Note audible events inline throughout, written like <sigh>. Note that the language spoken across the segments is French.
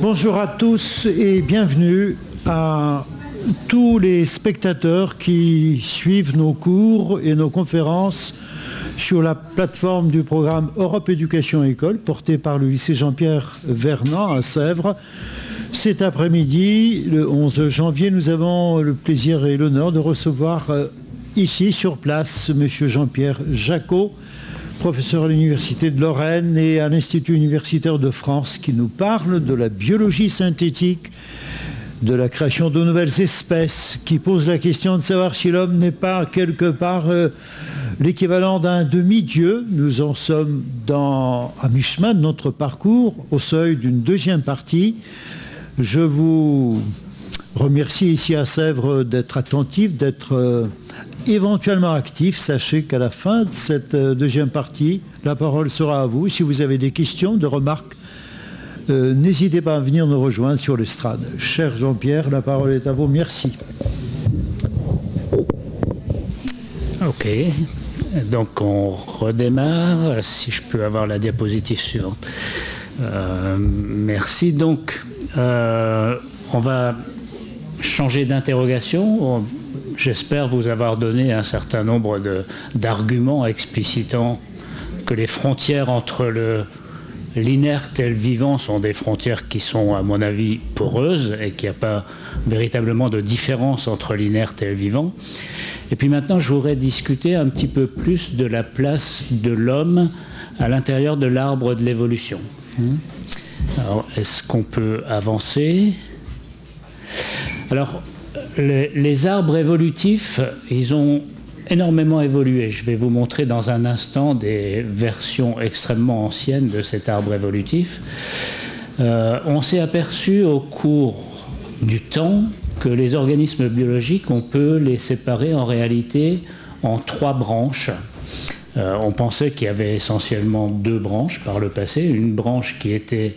Bonjour à tous et bienvenue à tous les spectateurs qui suivent nos cours et nos conférences sur la plateforme du programme Europe Éducation École porté par le lycée Jean-Pierre Vernant à Sèvres. Cet après-midi, le 11 janvier, nous avons le plaisir et l'honneur de recevoir euh, ici sur place M. Jean-Pierre Jacot, professeur à l'Université de Lorraine et à l'Institut universitaire de France, qui nous parle de la biologie synthétique, de la création de nouvelles espèces, qui pose la question de savoir si l'homme n'est pas quelque part euh, l'équivalent d'un demi-dieu. Nous en sommes dans, à mi-chemin de notre parcours, au seuil d'une deuxième partie. Je vous remercie ici à Sèvres d'être attentif, d'être euh, éventuellement actif. Sachez qu'à la fin de cette euh, deuxième partie, la parole sera à vous. Si vous avez des questions, des remarques, euh, n'hésitez pas à venir nous rejoindre sur l'estrade. Cher Jean-Pierre, la parole est à vous. Merci. Ok. Donc on redémarre. Si je peux avoir la diapositive suivante. merci. Donc on va changer d'interrogation. J'espère vous avoir donné un certain nombre d'arguments explicitant que les frontières entre l'inerte et le vivant sont des frontières qui sont, à mon avis, poreuses et qu'il n'y a pas véritablement de différence entre l'inerte et le vivant. Et puis maintenant, je voudrais discuter un petit peu plus de la place de l'homme à l'intérieur de l'arbre de l'évolution. Alors, est-ce qu'on peut avancer? Alors, les, arbres évolutifs, ils ont énormément évolué. Je vais vous montrer dans un instant des versions extrêmement anciennes de cet arbre évolutif. Euh, on s'est aperçu au cours du temps que les organismes biologiques, on peut les séparer en réalité en trois branches. Euh, on pensait qu'il y avait essentiellement deux branches par le passé, une branche qui était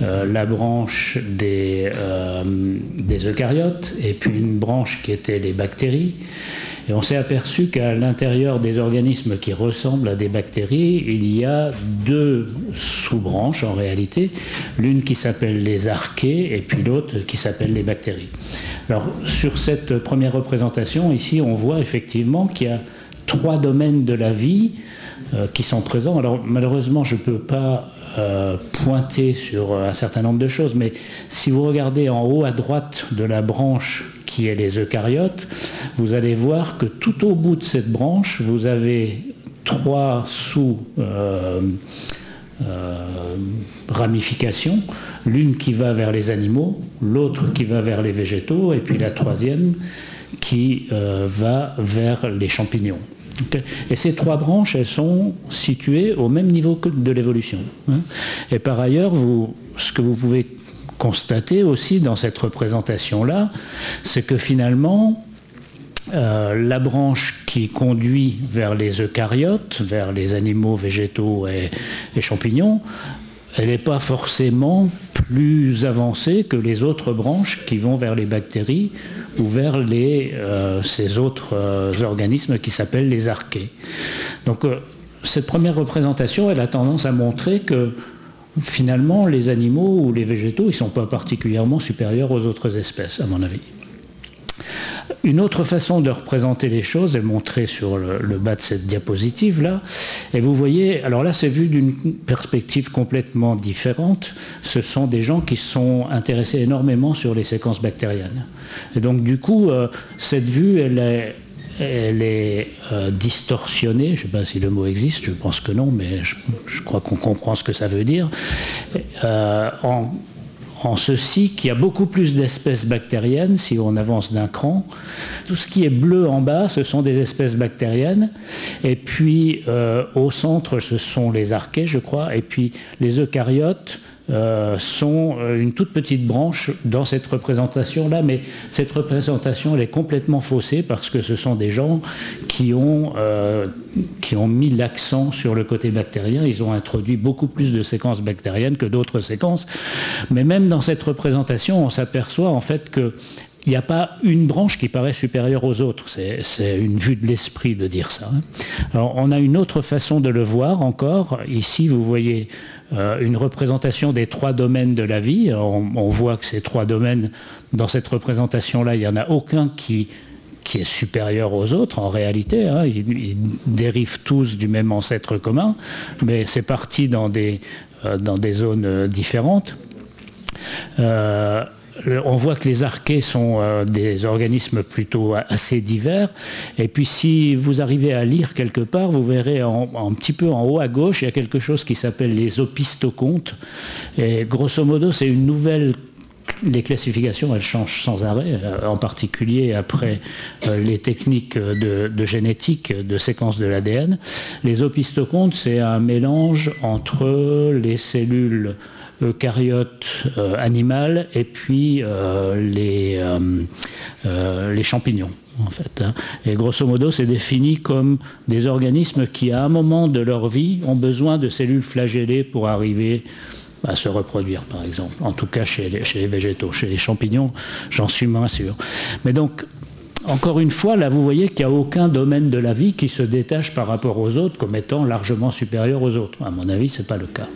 euh, la branche euh, des, eucaryotes et puis une branche qui était les bactéries. Et on s'est aperçu qu'à l'intérieur des organismes qui ressemblent à des bactéries, il y a deux sous-branches en réalité, l'une qui s'appelle les archées et puis l'autre qui s'appelle les bactéries. Alors sur cette première représentation, ici, on voit effectivement qu'il y a trois domaines de la vie euh, qui sont présents. Alors malheureusement, je ne peux pas euh, pointer sur un certain nombre de choses, mais si vous regardez en haut à droite de la branche qui est les eucaryotes, vous allez voir que tout au bout de cette branche, vous avez trois sous euh, euh, ramifications, l'une qui va vers les animaux, l'autre qui va vers les végétaux, et puis la troisième qui va vers les champignons. Et ces trois branches, elles sont situées au même niveau que de l'évolution. Hein. Et par ailleurs, ce que vous pouvez constater aussi dans cette représentation-là, c'est que finalement, euh, la branche qui conduit vers les eucaryotes, vers les animaux, végétaux et, et champignons, elle n'est pas forcément plus avancée que les autres branches qui vont vers les bactéries ou vers euh, ces autres euh, organismes qui s'appellent les archées. Donc euh, cette première représentation, elle a tendance à montrer que finalement les animaux ou les végétaux, ils ne sont pas particulièrement supérieurs aux autres espèces, à mon avis. Une autre façon de représenter les choses est montrée sur le, bas de cette diapositive-là. Et vous voyez, alors là c'est vu d'une perspective complètement différente. Ce sont des gens qui sont intéressés énormément sur les séquences bactériennes. Et donc du coup, euh, cette vue, elle est, euh, distorsionnée, je ne sais pas si le mot existe, je pense que non, mais je, crois qu'on comprend ce que ça veut dire, euh, en ceci qu'il y a beaucoup plus d'espèces bactériennes si on avance d'un cran. Tout ce qui est bleu en bas, ce sont des espèces bactériennes. Et puis euh, au centre, ce sont les archées, je crois. Et puis les eucaryotes, euh, sont euh, une toute petite branche dans cette représentation-là, mais cette représentation, est complètement faussée parce que ce sont des gens euh, qui ont mis l'accent sur le côté bactérien. Ils ont introduit beaucoup plus de séquences bactériennes que d'autres séquences. Mais même dans cette représentation, on s'aperçoit en fait que il n'y a pas une branche qui paraît supérieure aux autres. C'est une vue de l'esprit de dire ça. Hein. On a une autre façon de le voir encore. Ici, vous voyez euh, une représentation des trois domaines de la vie. On, voit que ces trois domaines, dans cette représentation-là, il n'y en a aucun qui, est supérieur aux autres en réalité. Hein. Ils, dérivent tous du même ancêtre commun, mais c'est parti dans des, euh, zones euh, différentes on voit que les archées sont euh, des organismes plutôt assez divers. Et puis si vous arrivez à lire quelque part, vous verrez un petit peu en haut à gauche, il y a quelque chose qui s'appelle les opistocontes. Et grosso modo, c'est une nouvelle les classifications, elles changent sans arrêt, euh, en particulier après euh, les techniques de, génétique, de séquence de l'ADN. Les opistocontes, c'est un mélange entre les cellules eucaryotes euh, animales et puis euh, les, euh, les champignons. En fait, hein. Et grosso modo, c'est défini comme des organismes qui, à un moment de leur vie, ont besoin de cellules flagellées pour arriver à se reproduire, par exemple. En tout cas, chez les, chez les végétaux. Chez les champignons, j'en suis moins sûr. Mais donc, encore une fois, là, vous voyez qu'il n'y a aucun domaine de la vie qui se détache par rapport aux autres comme étant largement supérieur aux autres. À mon avis, ce n'est pas le cas.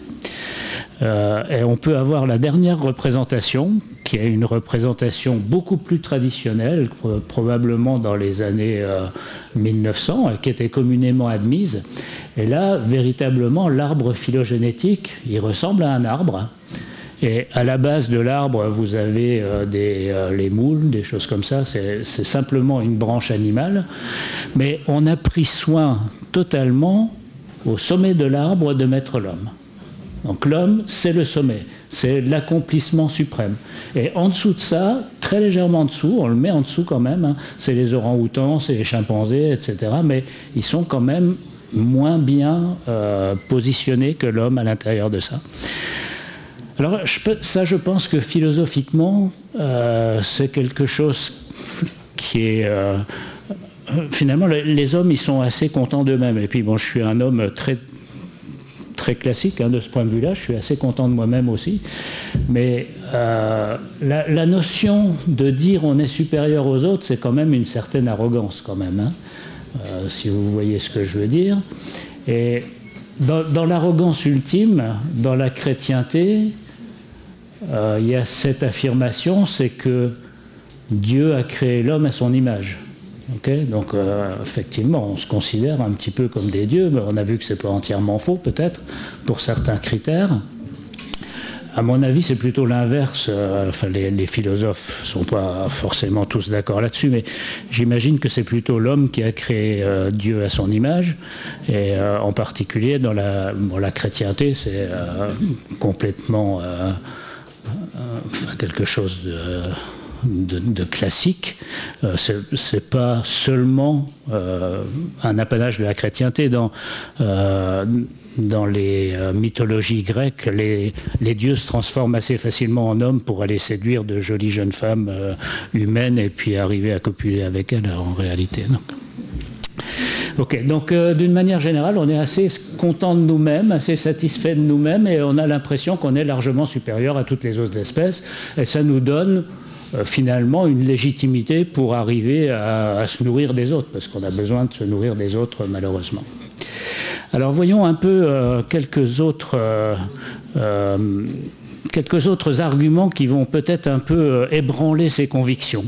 Euh, et on peut avoir la dernière représentation, qui est une représentation beaucoup plus traditionnelle, probablement dans les années 1900, euh, qui était communément admise. Et là, véritablement, l'arbre phylogénétique, il ressemble à un arbre. Et à la base de l'arbre, vous avez euh, les moules, des choses comme ça. C'est simplement une branche animale. Mais on a pris soin totalement, au sommet de l'arbre, de mettre l'homme. Donc l'homme, c'est le sommet, c'est l'accomplissement suprême. Et en dessous de ça, très légèrement en dessous, on le met en dessous quand même, hein, c'est les orang-outans, c'est les chimpanzés, etc. Mais ils sont quand même moins bien euh, positionnés que l'homme à l'intérieur de ça. Alors ça, je pense que philosophiquement, euh, c'est quelque chose qui est... Euh, finalement, les hommes, ils sont assez contents d'eux-mêmes. Et puis, bon, je suis un homme très classique hein, de ce point de vue-là. Je suis assez content de moi-même aussi. Mais euh, la, notion de dire on est supérieur aux autres, c'est quand même une certaine arrogance quand même, hein. euh, si vous voyez ce que je veux dire. Et dans, l'arrogance ultime, dans la chrétienté, euh, il y a cette affirmation, c'est que Dieu a créé l'homme à son image donc euh, effectivement, on se considère un petit peu comme des dieux, mais on a vu que c'est pas entièrement faux peut-être pour certains critères. À mon avis, c'est plutôt l'inverse. Euh, enfin, les, philosophes ne sont pas forcément tous d'accord là-dessus, mais j'imagine que c'est plutôt l'homme qui a créé euh, Dieu à son image, et en particulier dans la, la chrétienté, c'est complètement quelque chose de de, classique. Euh, Ce n'est pas seulement euh, un apanage de la chrétienté. Dans, euh, les mythologies grecques, les, dieux se transforment assez facilement en hommes pour aller séduire de jolies jeunes femmes humaines et puis arriver à copuler avec elles en réalité. Donc. Ok, donc d'une manière générale, on est assez content de nous-mêmes, assez satisfait de nous-mêmes et on a l'impression qu'on est largement supérieur à toutes les autres espèces et ça nous donne euh, finalement une légitimité pour arriver à, se nourrir des autres, parce qu'on a besoin de se nourrir des autres malheureusement. Alors voyons un peu euh, quelques, autres, euh, quelques autres arguments qui vont peut-être un peu ébranler ces convictions.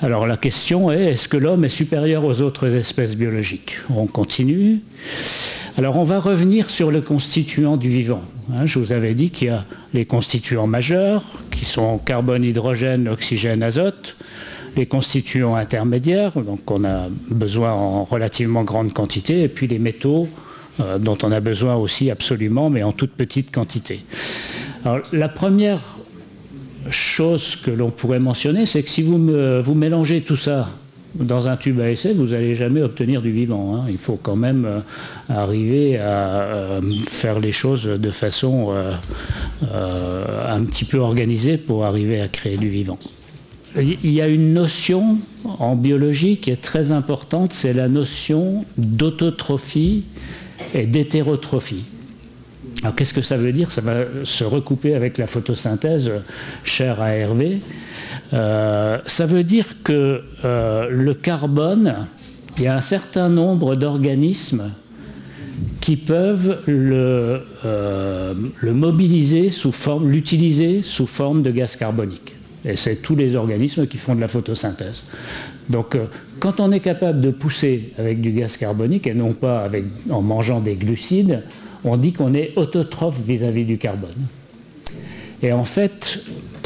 Alors la question est, est-ce que l'homme est supérieur aux autres espèces biologiques? On continue. Alors on va revenir sur le constituant du vivant. Hein, je vous avais dit qu'il y a les constituants majeurs, qui sont carbone, hydrogène, oxygène, azote, les constituants intermédiaires, donc on a besoin en relativement grande quantité, et puis les métaux, euh, dont on a besoin aussi absolument, mais en toute petite quantité. Alors, la première chose que l'on pourrait mentionner, c'est que si vous, vous mélangez tout ça dans un tube à essai, vous n'allez jamais obtenir du vivant. Hein. Il faut quand même euh, arriver à euh, faire les choses de façon euh, un petit peu organisée pour arriver à créer du vivant. Il y a une notion en biologie qui est très importante, c'est la notion d'autotrophie et d'hétérotrophie. Alors qu'est-ce que ça veut dire? Ça va se recouper avec la photosynthèse chère à Hervé. Euh, ça veut dire que euh, le carbone, il y a un certain nombre d'organismes qui peuvent le, euh, le mobiliser sous forme, l'utiliser sous forme de gaz carbonique. Et c'est tous les organismes qui font de la photosynthèse. Donc quand on est capable de pousser avec du gaz carbonique et non pas en mangeant des glucides, on dit qu'on est autotrophe vis-à-vis du carbone. Et en fait,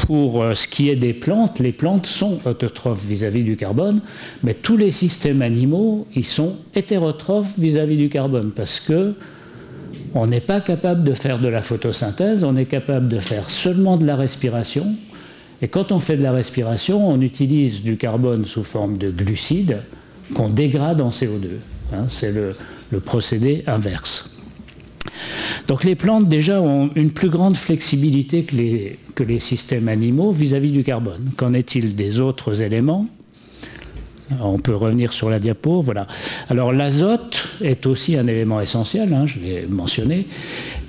pour euh, ce qui est des plantes, les plantes sont autotrophes vis-à-vis du carbone, mais tous les systèmes animaux, ils sont hétérotrophes vis-à-vis du carbone, parce que on n'est pas capable de faire de la photosynthèse, on est capable de faire seulement de la respiration. Et quand on fait de la respiration, on utilise du carbone sous forme de glucides qu'on dégrade en CO2. Hein. C'est le procédé inverse. Donc les plantes déjà ont une plus grande flexibilité que les, systèmes animaux vis-à-vis du carbone. Qu'en est-il des autres éléments? On peut revenir sur la diapo, voilà. Alors l'azote est aussi un élément essentiel, hein, je l'ai mentionné.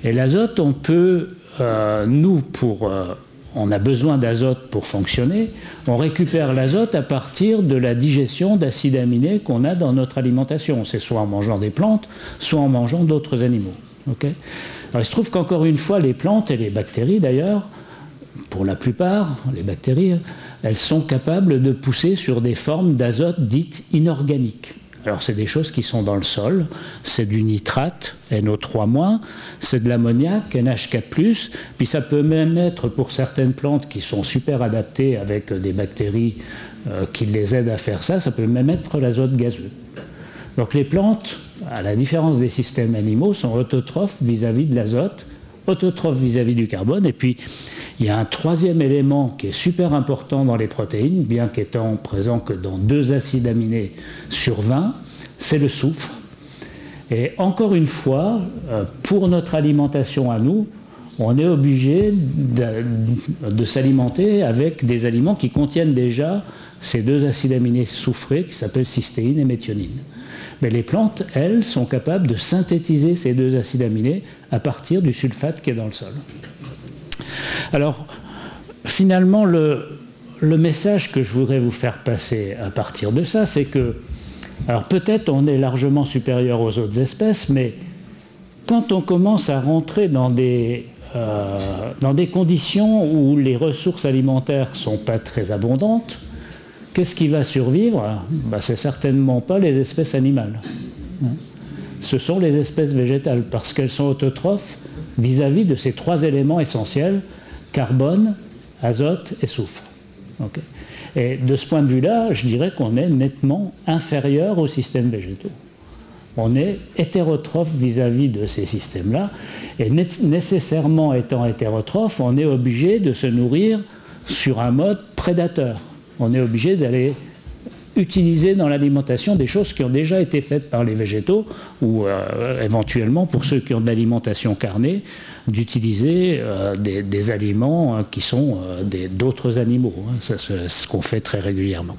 Et l'azote, on peut, euh, nous, pour, euh, on a besoin d'azote pour fonctionner. On récupère l'azote à partir de la digestion d'acides aminés qu'on a dans notre alimentation. C'est soit en mangeant des plantes, soit en mangeant d'autres animaux il se trouve qu'encore une fois, les plantes et les bactéries d'ailleurs, pour la plupart, les bactéries, elles sont capables de pousser sur des formes d'azote dites inorganiques. Alors c'est des choses qui sont dans le sol, c'est du nitrate, NO3-, c'est de l'ammoniac, NH4+, puis ça peut même être pour certaines plantes qui sont super adaptées avec des bactéries euh, qui les aident à faire ça, ça peut même être l'azote gazeux. Donc les plantes, à la différence des systèmes animaux, sont autotrophes vis-à-vis de l'azote, autotrophes vis-à-vis du carbone. Et puis, il y a un troisième élément qui est super important dans les protéines, bien qu'étant présent que dans deux acides aminés sur 20, c'est le soufre. Et encore une fois, euh, pour notre alimentation à nous, on est obligé de, de s'alimenter avec des aliments qui contiennent déjà ces deux acides aminés soufrés qui s'appellent cystéine et méthionine. Mais les plantes, elles, sont capables de synthétiser ces deux acides aminés à partir du sulfate qui est dans le sol. Alors, finalement, le, message que je voudrais vous faire passer à partir de ça, c'est que, alors peut-être on est largement supérieur aux autres espèces, mais quand on commence à rentrer dans des, euh, dans des conditions où les ressources alimentaires ne sont pas très abondantes, Qu'est-ce qui va survivre? Bah, Ce n'est certainement pas les espèces animales. Hein? Ce sont les espèces végétales, parce qu'elles sont autotrophes vis-à-vis de ces trois éléments essentiels, carbone, azote et soufre. et de ce point de vue-là, je dirais qu'on est nettement inférieur aux systèmes végétaux. On est hétérotrophe vis-à-vis de ces systèmes-là, et nécessairement étant hétérotrophe, on est obligé de se nourrir sur un mode prédateur on est obligé d'aller utiliser dans l'alimentation des choses qui ont déjà été faites par les végétaux ou euh, éventuellement pour ceux qui ont de l'alimentation carnée d'utiliser euh, des, aliments hein, qui sont euh, d'autres animaux. Hein. c'est ce qu'on fait très régulièrement.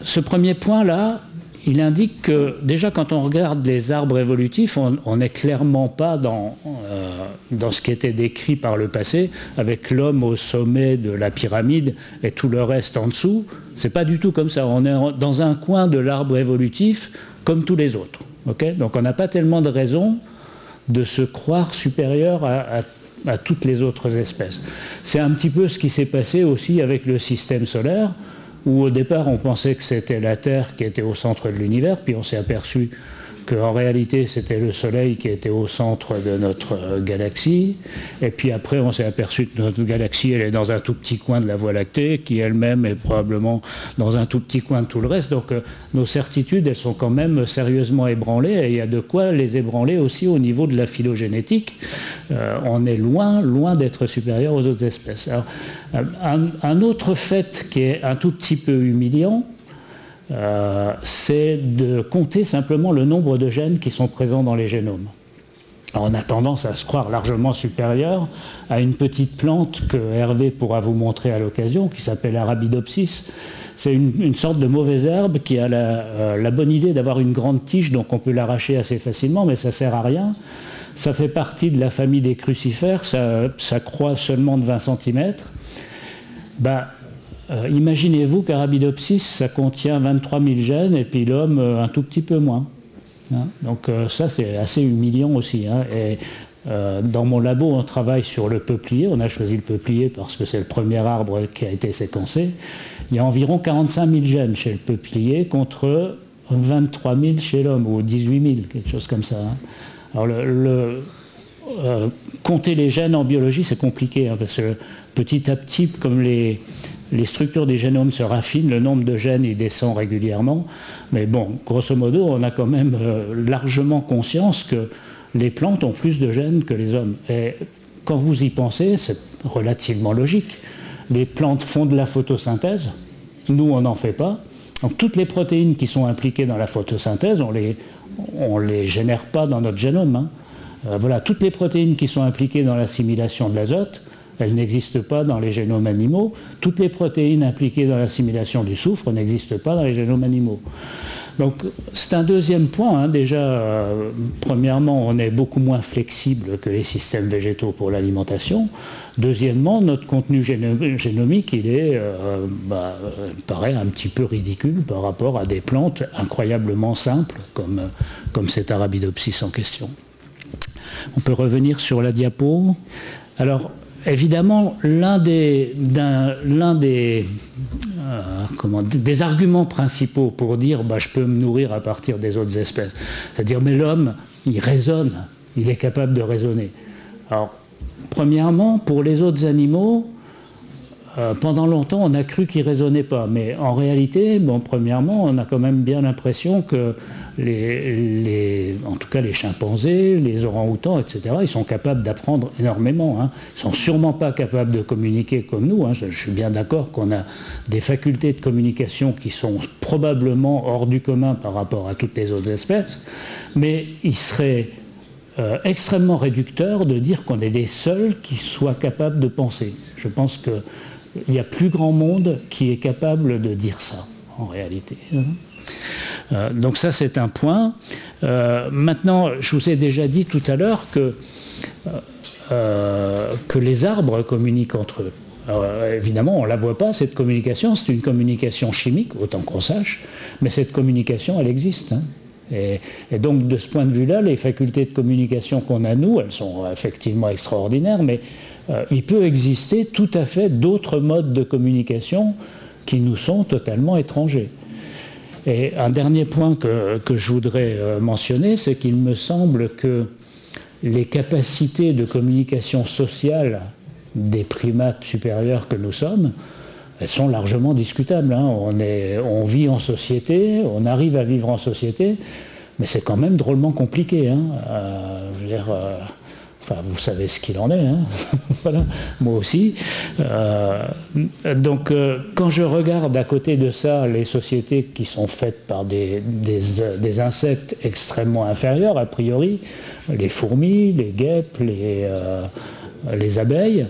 Ce premier point-là, il indique que déjà quand on regarde les arbres évolutifs, on n'est clairement pas dans, euh, dans ce qui était décrit par le passé, avec l'homme au sommet de la pyramide et tout le reste en dessous. C'est pas du tout comme ça. On est dans un coin de l'arbre évolutif comme tous les autres. Donc on n'a pas tellement de raison de se croire supérieur à toutes les autres espèces. C'est un petit peu ce qui s'est passé aussi avec le système solaire où au départ on pensait que c'était la Terre qui était au centre de l'univers, puis on s'est aperçu qu'en réalité c'était le Soleil qui était au centre de notre euh, galaxie. Et puis après on s'est aperçu que notre galaxie elle est dans un tout petit coin de la Voie lactée, qui elle-même est probablement dans un tout petit coin de tout le reste. Donc euh, nos certitudes elles sont quand même sérieusement ébranlées et il y a de quoi les ébranler aussi au niveau de la phylogénétique. Euh, on est loin, loin d'être supérieur aux autres espèces. un autre fait qui est un tout petit peu humiliant, euh, c'est de compter simplement le nombre de gènes qui sont présents dans les génomes. on a tendance à se croire largement supérieur à une petite plante que Hervé pourra vous montrer à l'occasion, qui s'appelle Arabidopsis. C'est une, sorte de mauvaise herbe qui a la, euh, la bonne idée d'avoir une grande tige, donc on peut l'arracher assez facilement, mais ça ne sert à rien. ça fait partie de la famille des crucifères, ça, croît seulement de 20 cm. Euh, imaginez-vous qu'Arabidopsis, ça contient 23 000 gènes et puis l'homme un tout petit peu moins. Hein. Donc ça, c'est assez humiliant aussi. Hein. Et dans mon labo, on travaille sur le peuplier. On a choisi le peuplier parce que c'est le premier arbre qui a été séquencé. Il y a environ 45 000 gènes chez le peuplier contre 23 000 chez l'homme, ou 18 000, quelque chose comme ça. Hein. Alors le, euh, compter les gènes en biologie, c'est compliqué, parce que petit à petit, comme les, les structures des génomes se raffinent, le nombre de gènes il descend régulièrement. Mais bon, grosso modo, on a quand même euh, largement conscience que les plantes ont plus de gènes que les hommes. Et quand vous y pensez, c'est relativement logique. Les plantes font de la photosynthèse, nous on n'en fait pas. Donc toutes les protéines qui sont impliquées dans la photosynthèse, on les, on les génère pas dans notre génome. Hein. Euh, voilà, toutes les protéines qui sont impliquées dans l'assimilation de l'azote, elles n'existent pas dans les génomes animaux. Toutes les protéines impliquées dans l'assimilation du soufre n'existent pas dans les génomes animaux. Donc c'est un deuxième point. Hein. Déjà, euh, premièrement, on est beaucoup moins flexible que les systèmes végétaux pour l'alimentation. Deuxièmement, notre contenu génomique, il est, euh, bah, paraît un petit peu ridicule par rapport à des plantes incroyablement simples comme, comme cet Arabidopsis en question. On peut revenir sur la diapo. Alors, évidemment, l'un des, euh, des arguments principaux pour dire bah, je peux me nourrir à partir des autres espèces, c'est-à-dire mais l'homme, il raisonne, il est capable de raisonner. Alors, premièrement, pour les autres animaux, euh, pendant longtemps, on a cru qu'ils ne raisonnaient pas. Mais en réalité, bon, premièrement, on a quand même bien l'impression que les, en tout cas les chimpanzés, les orang-outans, etc., ils sont capables d'apprendre énormément. Hein. Ils ne sont sûrement pas capables de communiquer comme nous. Hein. Je, suis bien d'accord qu'on a des facultés de communication qui sont probablement hors du commun par rapport à toutes les autres espèces, mais il serait euh, extrêmement réducteur de dire qu'on est les seuls qui soient capables de penser. Je pense qu'il y a plus grand monde qui est capable de dire ça, en réalité. Hein. Euh, donc ça, c'est un point. Euh, maintenant, je vous ai déjà dit tout à l'heure que, euh, que les arbres communiquent entre eux. évidemment, on ne la voit pas, cette communication, c'est une communication chimique, autant qu'on sache, mais cette communication, elle existe. Hein. Et, donc, de ce point de vue-là, les facultés de communication qu'on a, nous, elles sont effectivement extraordinaires, mais il peut exister tout à fait d'autres modes de communication qui nous sont totalement étrangers. Et un dernier point que, je voudrais euh, mentionner, c'est qu'il me semble que les capacités de communication sociale des primates supérieurs que nous sommes, elles sont largement discutables. Hein. On, vit en société, on arrive à vivre en société, mais c'est quand même drôlement compliqué. Hein. Euh, euh, Enfin, vous savez ce qu'il en est, hein. <laughs> moi aussi. Euh, donc, euh, quand je regarde à côté de ça les sociétés qui sont faites par des, insectes extrêmement inférieurs, a priori, les fourmis, les guêpes, les, euh, les abeilles,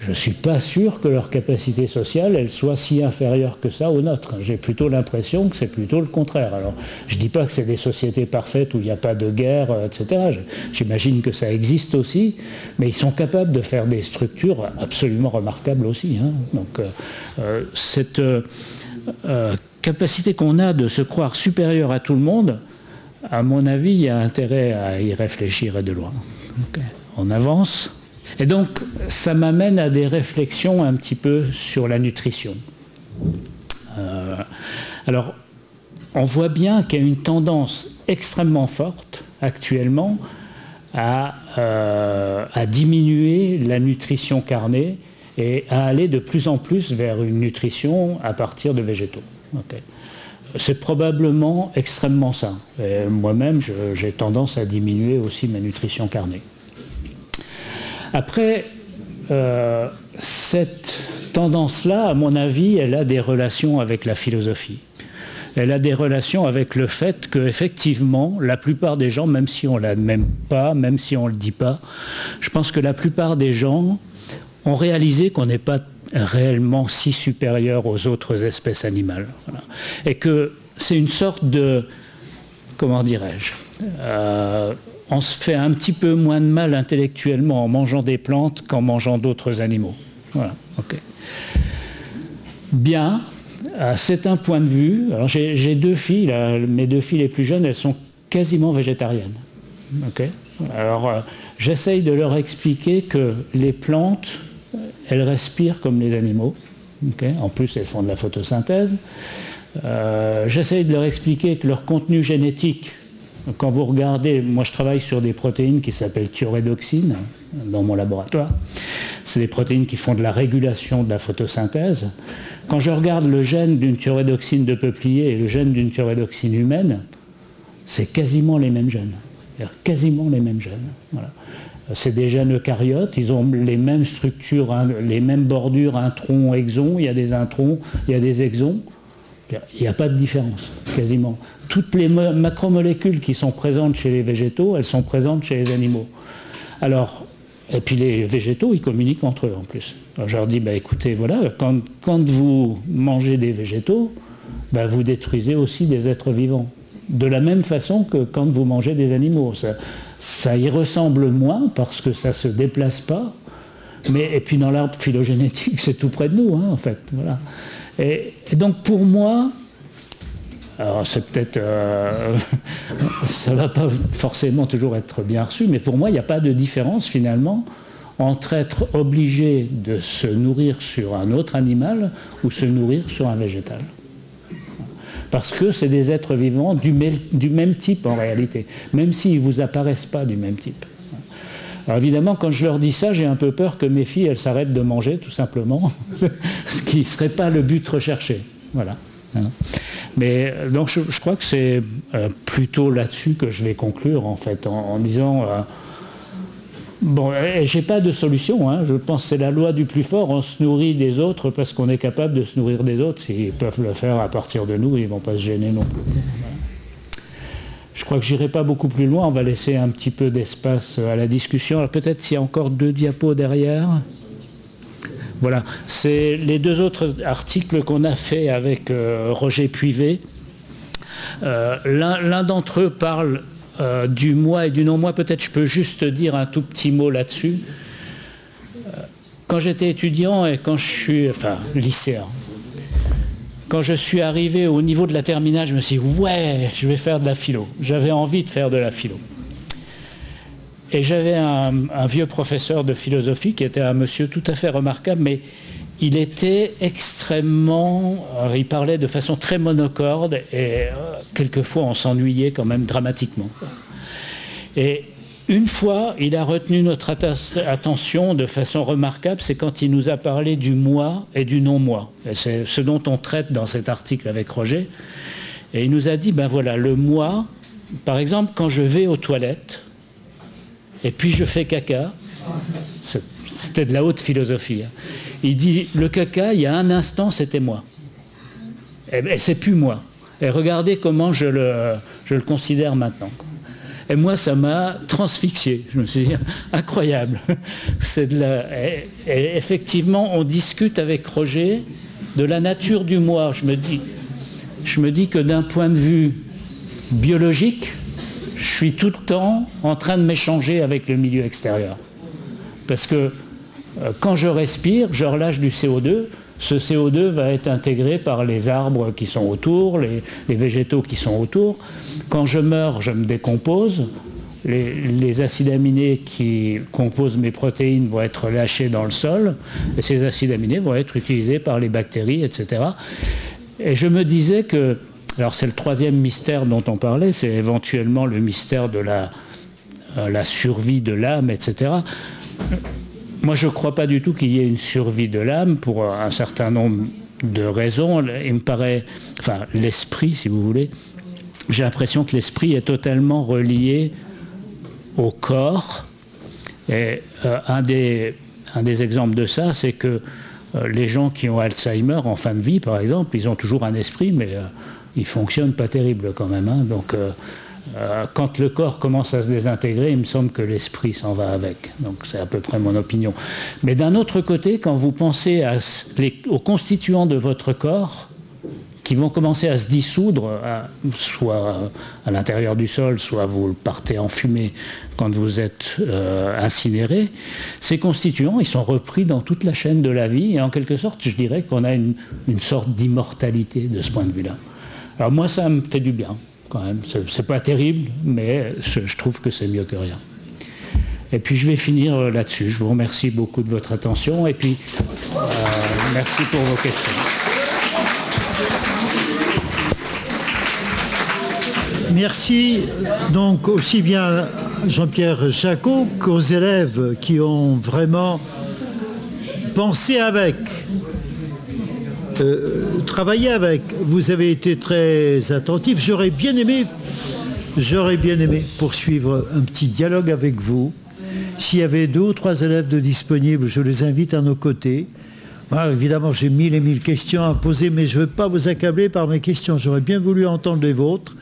je ne suis pas sûr que leur capacité sociale, elle soit si inférieure que ça aux nôtres. J'ai plutôt l'impression que c'est plutôt le contraire. Alors, je ne dis pas que c'est des sociétés parfaites où il n'y a pas de guerre, euh, etc. J'imagine que ça existe aussi, mais ils sont capables de faire des structures absolument remarquables aussi. Hein. Donc, euh, euh, cette capacité qu'on a de se croire supérieur à tout le monde, à mon avis, il y a intérêt à y réfléchir et de loin. On avance. Et donc, ça m'amène à des réflexions un petit peu sur la nutrition. Euh, alors, on voit bien qu'il y a une tendance extrêmement forte actuellement à, euh, diminuer la nutrition carnée et à aller de plus en plus vers une nutrition à partir de végétaux. C'est probablement extrêmement sain. Moi-même, j'ai tendance à diminuer aussi ma nutrition carnée. Après, euh, cette tendance-là, à mon avis, elle a des relations avec la philosophie. Elle a des relations avec le fait qu'effectivement, la plupart des gens, même si on ne l'admet pas, même si on ne le dit pas, je pense que la plupart des gens ont réalisé qu'on n'est pas réellement si supérieur aux autres espèces animales. Et que c'est une sorte de, comment dirais-je, euh, on se fait un petit peu moins de mal intellectuellement en mangeant des plantes qu'en mangeant d'autres animaux. Voilà, ok. Bien, ah, c'est un point de vue. Alors j'ai deux filles, mes deux filles les plus jeunes, elles sont quasiment végétariennes. Ok. Alors euh, j'essaye de leur expliquer que les plantes, elles respirent comme les animaux. En plus, elles font de la photosynthèse. Euh, j'essaye de leur expliquer que leur contenu génétique, quand vous regardez, moi je travaille sur des protéines qui s'appellent thyroïdoxines dans mon laboratoire. C'est des protéines qui font de la régulation de la photosynthèse. Quand je regarde le gène d'une thyroïdoxine de peuplier et le gène d'une thyroïdoxine humaine, c'est quasiment les mêmes gènes. Quasiment les mêmes gènes. C'est des gènes eucaryotes, ils ont les mêmes structures, hein, les mêmes bordures, introns, exons, il y a des introns, il y a des exons. Il n'y a pas de différence, quasiment. Toutes les macromolécules qui sont présentes chez les végétaux, elles sont présentes chez les animaux. Alors, et puis les végétaux, ils communiquent entre eux en plus. je leur dis, bah, écoutez, voilà, quand, vous mangez des végétaux, bah, vous détruisez aussi des êtres vivants. De la même façon que quand vous mangez des animaux. Ça, y ressemble moins parce que ça ne se déplace pas. Mais, et puis dans l'arbre phylogénétique, <laughs> c'est tout près de nous, hein, en fait. Voilà. Et, donc pour moi, alors c'est peut-être, euh, <laughs> ça ne va pas forcément toujours être bien reçu, mais pour moi, il n'y a pas de différence finalement entre être obligé de se nourrir sur un autre animal ou se nourrir sur un végétal. Parce que c'est des êtres vivants du, du, même type en réalité, même s'ils ne vous apparaissent pas du même type. Alors évidemment, quand je leur dis ça, j'ai un peu peur que mes filles, elles s'arrêtent de manger, tout simplement, <laughs> ce qui ne serait pas le but recherché. Voilà. Hein. Mais donc je, crois que c'est euh, plutôt là-dessus que je vais conclure, en fait, en, disant... Euh, bon, j'ai pas de solution, hein. je pense que c'est la loi du plus fort, on se nourrit des autres parce qu'on est capable de se nourrir des autres. S'ils peuvent le faire à partir de nous, ils ne vont pas se gêner non plus. Je crois que j'irai pas beaucoup plus loin. On va laisser un petit peu d'espace à la discussion. peut-être s'il y a encore deux diapos derrière. Voilà, c'est les deux autres articles qu'on a fait avec euh, Roger Puivet. Euh, l'un d'entre eux parle euh, du moi et du non-moi. Peut-être je peux juste dire un tout petit mot là-dessus. Quand j'étais étudiant et quand je suis, enfin lycéen, quand je suis arrivé au niveau de la terminale, je me suis dit, ouais, je vais faire de la philo. J'avais envie de faire de la philo. Et j'avais un, vieux professeur de philosophie qui était un monsieur tout à fait remarquable, mais il était extrêmement... il parlait de façon très monocorde et euh, quelquefois on s'ennuyait quand même dramatiquement. Une fois, il a retenu notre attention de façon remarquable, c'est quand il nous a parlé du moi et du non-moi. C'est ce dont on traite dans cet article avec Roger. Et il nous a dit, ben voilà, le moi, par exemple, quand je vais aux toilettes, et puis je fais caca, c'était de la haute philosophie. Hein. Il dit, le caca, il y a un instant, c'était moi. Et, ben, c'est plus moi. Et regardez comment je le considère maintenant. Et moi, ça m'a transfixié. Je me suis dit, <laughs> incroyable. De la... et, effectivement, on discute avec Roger de la nature du moi. Je me dis, je me dis que d'un point de vue biologique, je suis tout le temps en train de m'échanger avec le milieu extérieur. Parce que euh, quand je respire, je relâche du CO2, ce CO2 va être intégré par les arbres qui sont autour, les, végétaux qui sont autour. Quand je meurs, je me décompose. Les, acides aminés qui composent mes protéines vont être lâchés dans le sol, et ces acides aminés vont être utilisés par les bactéries, etc. Et je me disais que, alors c'est le troisième mystère dont on parlait, c'est éventuellement le mystère de la, euh, la survie de l'âme, etc. Moi, je ne crois pas du tout qu'il y ait une survie de l'âme pour un certain nombre de raisons. Il me paraît, enfin, l'esprit, si vous voulez, j'ai l'impression que l'esprit est totalement relié au corps. Et euh, un, des, un, des, exemples de ça, c'est que euh, les gens qui ont Alzheimer en fin de vie, par exemple, ils ont toujours un esprit, mais euh, ils fonctionnent pas terrible quand même. Hein. donc euh, quand le corps commence à se désintégrer, il me semble que l'esprit s'en va avec. Donc c'est à peu près mon opinion. Mais d'un autre côté, quand vous pensez aux constituants de votre corps, qui vont commencer à se dissoudre, soit à l'intérieur du sol, soit vous partez en fumée quand vous êtes euh, incinéré, ces constituants, ils sont repris dans toute la chaîne de la vie et en quelque sorte, je dirais qu'on a une, sorte d'immortalité de ce point de vue-là. Alors moi, ça me fait du bien quand même. C'est pas terrible, mais je trouve que c'est mieux que rien. Et puis je vais finir euh, là-dessus. Je vous remercie beaucoup de votre attention et puis euh, merci pour vos questions. Merci donc aussi bien Jean-Pierre Jacot qu'aux élèves qui ont vraiment pensé avec, euh, travaillé avec. Vous avez été très attentifs. J'aurais bien aimé, j'aurais bien aimé poursuivre un petit dialogue avec vous. S'il y avait deux ou trois élèves de disponibles, je les invite à nos côtés. évidemment, j'ai mille et mille questions à poser, mais je ne veux pas vous accabler par mes questions. J'aurais bien voulu entendre les vôtres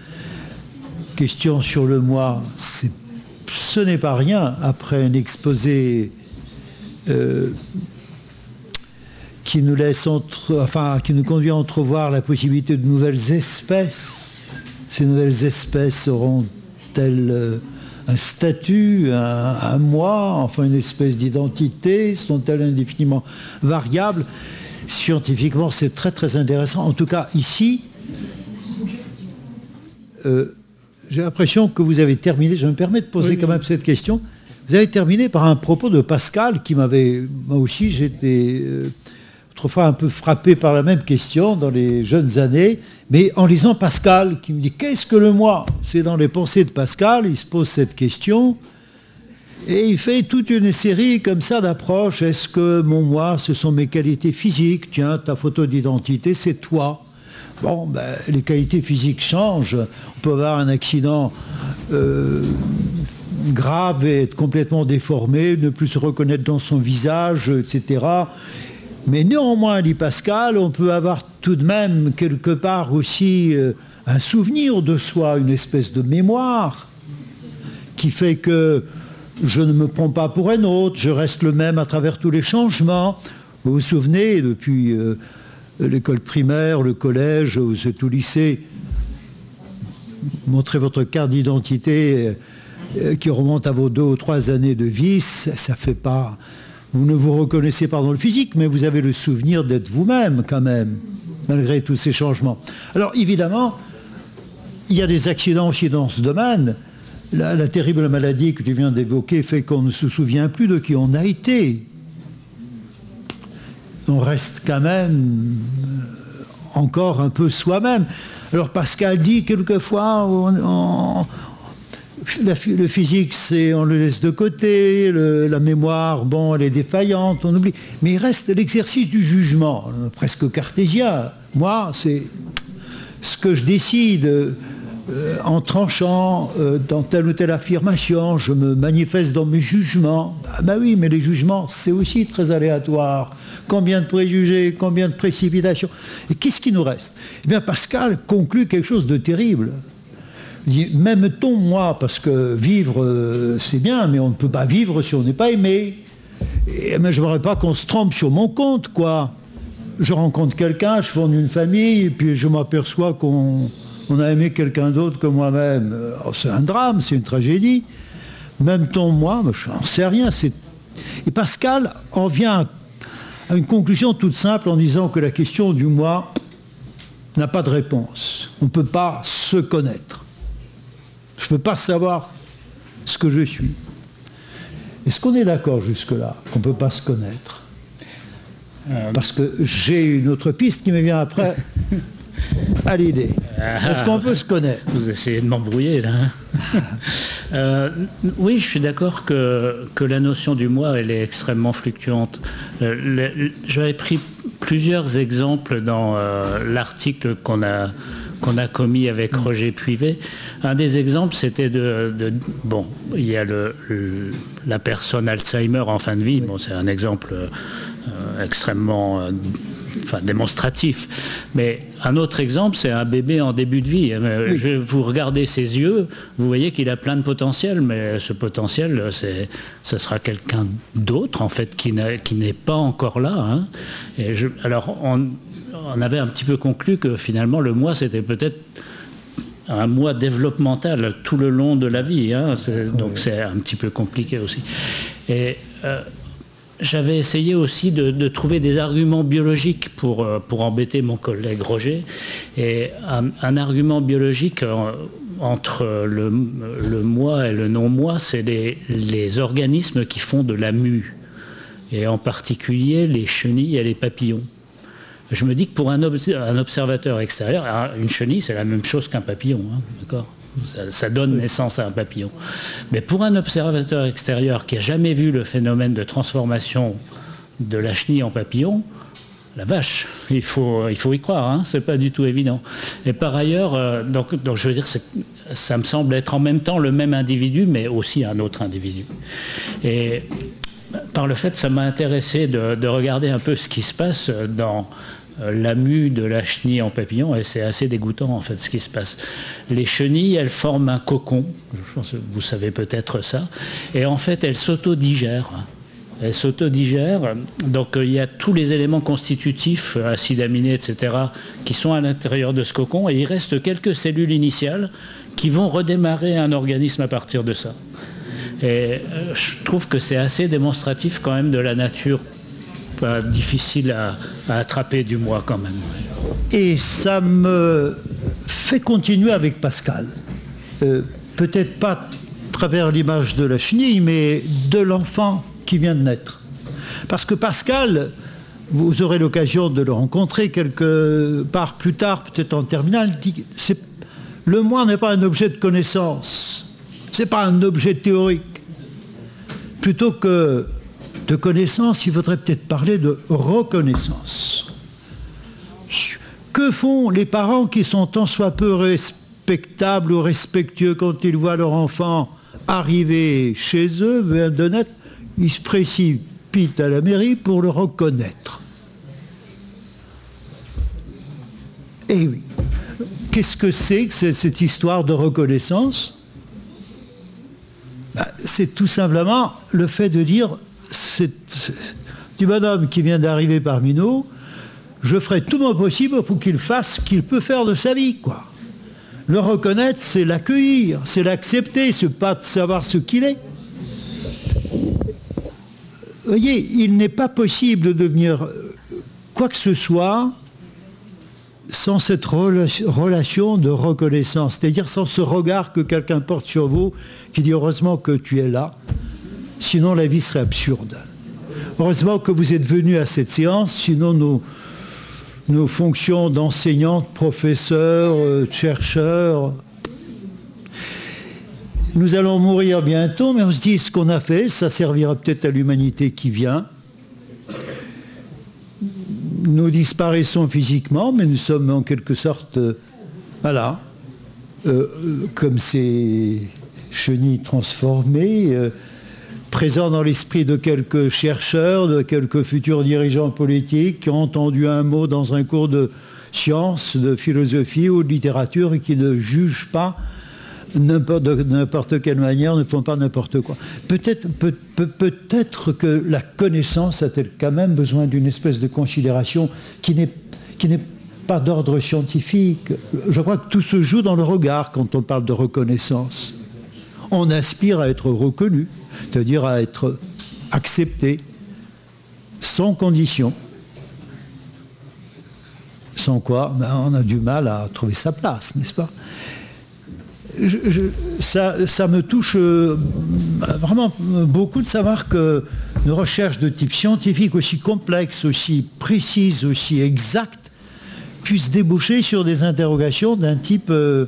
question sur le moi, ce n'est pas rien après un exposé euh, qui nous laisse enfin qui nous conduit à entrevoir la possibilité de nouvelles espèces. Ces nouvelles espèces auront-elles euh, un statut, un, un, moi, enfin une espèce d'identité? Sont-elles indéfiniment variables? Scientifiquement, c'est très très intéressant. En tout cas, ici, euh, j'ai l'impression que vous avez terminé, je me permets de poser quand même cette question, vous avez terminé par un propos de Pascal qui m'avait, moi aussi j'étais euh, autrefois un peu frappé par la même question dans les jeunes années, mais en lisant Pascal qui me dit qu'est-ce que le moi? C'est dans les pensées de Pascal, il se pose cette question. Et il fait toute une série comme ça d'approches. Est-ce que mon moi, ce sont mes qualités physiques? Tiens, ta photo d'identité, c'est toi. Bon, ben, les qualités physiques changent. On peut avoir un accident euh, grave et être complètement déformé, ne plus se reconnaître dans son visage, etc. Mais néanmoins, dit Pascal, on peut avoir tout de même quelque part aussi euh, un souvenir de soi, une espèce de mémoire qui fait que je ne me prends pas pour un autre, je reste le même à travers tous les changements. Vous vous souvenez, depuis euh, l'école primaire, le collège, ou tout lycée, montrez votre carte d'identité euh, qui remonte à vos deux ou trois années de vie, ça fait pas. Vous ne vous reconnaissez pas dans le physique, mais vous avez le souvenir d'être vous-même quand même, malgré tous ces changements. Alors évidemment, il y a des accidents aussi dans ce domaine. la terrible maladie que tu viens d'évoquer fait qu'on ne se souvient plus de qui on a été on reste quand même euh, encore un peu soi-même. Alors Pascal dit quelquefois, le physique, on le laisse de côté, la mémoire, bon, elle est défaillante, on oublie. Mais il reste l'exercice du jugement, presque cartésien. Moi, c'est ce que je décide. Euh, en tranchant euh, dans telle ou telle affirmation, je me manifeste dans mes jugements. Ah ben oui, mais les jugements, c'est aussi très aléatoire. Combien de préjugés, combien de précipitations. Et qu'est-ce qui nous reste? Eh bien, Pascal conclut quelque chose de terrible. Même-t-on, moi, parce que vivre, euh, c'est bien, mais on ne peut pas vivre si on n'est pas aimé. Et mais je ne voudrais pas qu'on se trompe sur mon compte, quoi. Je rencontre quelqu'un, je fonde une famille, et puis je m'aperçois qu'on on a aimé quelqu'un d'autre que moi-même. Oh, c'est un drame, c'est une tragédie. Même ton moi, je n'en sais rien. Et Pascal en vient à une conclusion toute simple en disant que la question du moi n'a pas de réponse. On ne peut pas se connaître. Je ne peux pas savoir ce que je suis. Est-ce qu'on est, d'accord jusque-là qu'on ne peut pas se connaître? Euh, Parce que j'ai une autre piste qui me vient après. <laughs> à l'idée. Est-ce qu'on peut se connaître? Vous essayez de m'embrouiller là. Hein. <laughs> Euh, oui, je suis d'accord que, que la notion du moi, elle est extrêmement fluctuante. Euh, j'avais pris plusieurs exemples dans euh, l'article qu'on a qu'on a commis avec Roger Puivet. Un des exemples, c'était de, Bon, il y a le, la personne Alzheimer en fin de vie. Bon, c'est un exemple extrêmement enfin démonstratif. Mais un autre exemple, c'est un bébé en début de vie. vous regardez ses yeux, vous voyez qu'il a plein de potentiel, mais ce potentiel, c'est, ce sera quelqu'un d'autre en fait qui, n'est pas encore là. Hein. Et alors on, avait un petit peu conclu que finalement le moi c'était peut-être un mois développemental tout le long de la vie. Hein. donc c'est un petit peu compliqué aussi. Et euh, j'avais essayé aussi de, trouver des arguments biologiques pour, euh, pour embêter mon collègue Roger. Et un, argument biologique entre le, moi et le non-moi, c'est les, les, organismes qui font de la mue. Et en particulier les chenilles et les papillons. Je me dis que pour un, observateur extérieur, une chenille, c'est la même chose qu'un papillon. Hein, d'accord? Ça, donne naissance à un papillon. Mais pour un observateur extérieur qui n'a jamais vu le phénomène de transformation de la chenille en papillon, la vache, il faut, il faut y croire, hein, c'est pas du tout évident. Et par ailleurs, euh, donc, donc, je veux dire, ça me semble être en même temps le même individu, mais aussi un autre individu. Et par le fait, ça m'a intéressé de, de, regarder un peu ce qui se passe dans la mue de la chenille en papillon, et c'est assez dégoûtant en fait ce qui se passe. Les chenilles, elles forment un cocon, je pense que vous savez peut-être ça, et en fait elles s'autodigèrent. Elles s'autodigèrent, donc euh, il y a tous les éléments constitutifs, acides aminés, etc., qui sont à l'intérieur de ce cocon, et il reste quelques cellules initiales qui vont redémarrer un organisme à partir de ça. Et euh, je trouve que c'est assez démonstratif quand même de la nature difficile à, attraper du mois quand même. Et ça me fait continuer avec Pascal. Euh, peut-être pas travers l'image de la chenille, mais de l'enfant qui vient de naître. Parce que Pascal, vous aurez l'occasion de le rencontrer quelque part plus tard, peut-être en terminale, le moi n'est pas un objet de connaissance, c'est pas un objet théorique. Plutôt que de connaissance, il faudrait peut-être parler de reconnaissance. Que font les parents qui sont tant soit peu respectables ou respectueux quand ils voient leur enfant arriver chez eux, de naître, ils se précipitent à la mairie pour le reconnaître. Eh oui. Qu'est-ce que c'est que cette histoire de reconnaissance? Bah, C'est tout simplement le fait de dire c'est du bonhomme qui vient d'arriver parmi nous, je ferai tout mon possible pour qu'il fasse ce qu'il peut faire de sa vie. Quoi. Le reconnaître, c'est l'accueillir, c'est l'accepter, c'est pas de savoir ce qu'il est. Voyez, il n'est pas possible de devenir quoi que ce soit sans cette relation de reconnaissance, c'est-à-dire sans ce regard que quelqu'un porte sur vous qui dit heureusement que tu es là, sinon la vie serait absurde. Heureusement que vous êtes venu à cette séance, sinon nos, fonctions d'enseignante, professeur, euh, chercheur, nous allons mourir bientôt, mais on se dit ce qu'on a fait, ça servira peut-être à l'humanité qui vient. Nous disparaissons physiquement, mais nous sommes en quelque sorte, euh, voilà, euh, comme ces chenilles transformées présent dans l'esprit de quelques chercheurs, de quelques futurs dirigeants politiques qui ont entendu un mot dans un cours de sciences, de philosophie ou de littérature et qui ne jugent pas de n'importe quelle manière, ne font pas n'importe quoi. Peut-être peut, peut, que la connaissance a-t-elle quand même besoin d'une espèce de considération qui n'est pas d'ordre scientifique. Je crois que tout se joue dans le regard quand on parle de reconnaissance. On aspire à être reconnu c'est-à-dire à être accepté sans condition. Sans quoi, ben, on a du mal à trouver sa place, n'est-ce pas? Ça, me touche euh, vraiment beaucoup de savoir que une recherche de type scientifique aussi complexe, aussi précise, aussi exacte, puisse déboucher sur des interrogations d'un type euh,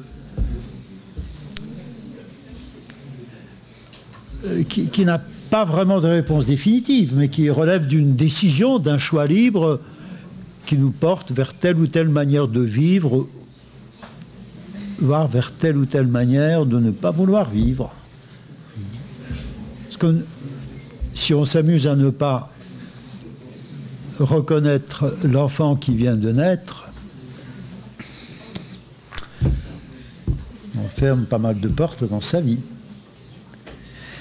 Qui, n'a pas vraiment de réponse définitive, mais qui relève d'une décision, d'un choix libre qui nous porte vers telle ou telle manière de vivre, voire vers telle ou telle manière de ne pas vouloir vivre. Parce que si on s'amuse à ne pas reconnaître l'enfant qui vient de naître, on ferme pas mal de portes dans sa vie.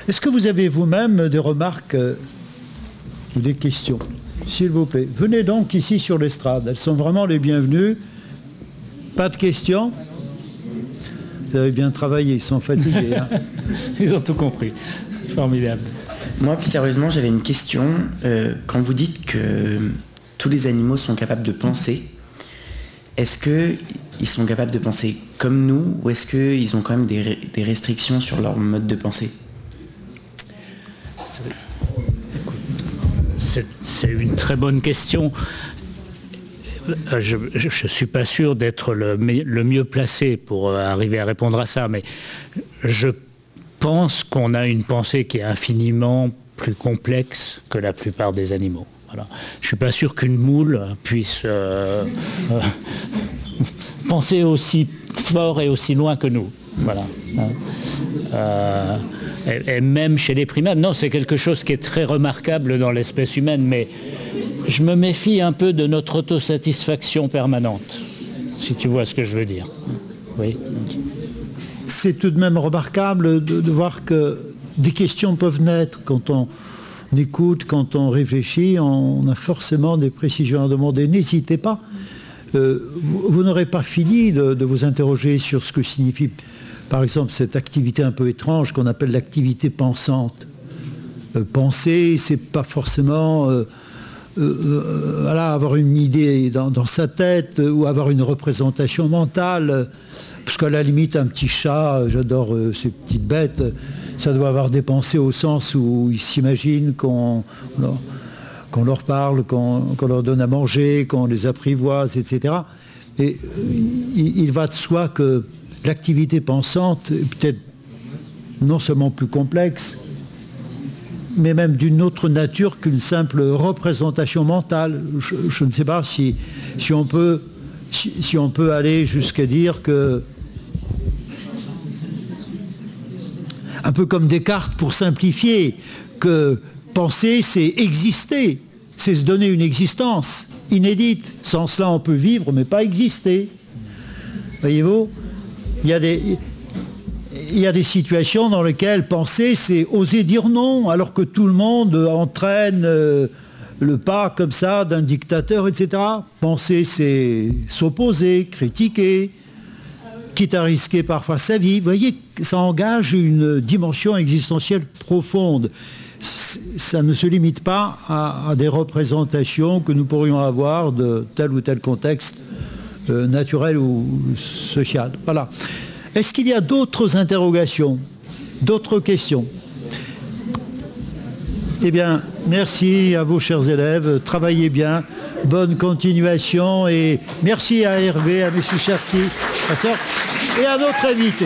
Est-ce que vous avez vous-même des remarques euh, ou des questions S'il vous plaît, venez donc ici sur l'estrade. Elles sont vraiment les bienvenues. Pas de questions Vous avez bien travaillé, ils sont fatigués. Hein. <laughs> ils ont tout compris. Formidable. Moi, plus sérieusement, j'avais une question. Euh, quand vous dites que tous les animaux sont capables de penser, est-ce qu'ils sont capables de penser comme nous ou est-ce qu'ils ont quand même des restrictions sur leur mode de pensée? C'est une très bonne question. Euh, je ne suis pas sûr d'être le, mieux placé pour euh, arriver à répondre à ça, mais je pense qu'on a une pensée qui est infiniment plus complexe que la plupart des animaux. Je ne suis pas sûr qu'une moule puisse euh, <laughs> penser aussi fort et aussi loin que nous. Voilà. et, même chez les primates, non, c'est quelque chose qui est très remarquable dans l'espèce humaine, mais je me méfie un peu de notre autosatisfaction permanente, si tu vois ce que je veux dire. Oui. C'est tout de même remarquable de, voir que des questions peuvent naître quand on écoute, quand on réfléchit, on a forcément des précisions à demander. N'hésitez pas. Euh, vous, n'aurez pas fini de, vous interroger sur ce que signifie, par exemple, cette activité un peu étrange qu'on appelle l'activité pensante. Euh, penser, c'est pas forcément euh, euh, euh, avoir une idée dans, sa tête ou avoir une représentation mentale. Parce qu'à la limite, un petit chat, j'adore ces petites bêtes, ça doit avoir des pensées au sens où ils s'imaginent qu'on leur parle, qu'on leur donne à manger, qu'on les apprivoise, etc. Et il va de soi que l'activité pensante est peut-être non seulement plus complexe, mais même d'une autre nature qu'une simple représentation mentale. Je, ne sais pas si, on peut aller jusqu'à dire que, un peu comme Descartes pour simplifier, que penser, c'est exister, c'est se donner une existence inédite. Sans cela, on peut vivre, mais pas exister. Voyez-vous? Il y a des, situations dans lesquelles penser, c'est oser dire non, alors que tout le monde entraîne euh, le pas comme ça d'un dictateur, etc. Penser, c'est s'opposer, critiquer, quitte à risquer parfois sa vie. Vous voyez, ça engage une dimension existentielle profonde. Ça ne se limite pas à, des représentations que nous pourrions avoir de tel ou tel contexte euh, naturel ou social. Voilà. Est-ce qu'il y a d'autres interrogations, d'autres questions? Eh bien, merci à vous, chers élèves. Travaillez bien. Bonne continuation. Et merci à Hervé, à M. Cherki, et à notre invité.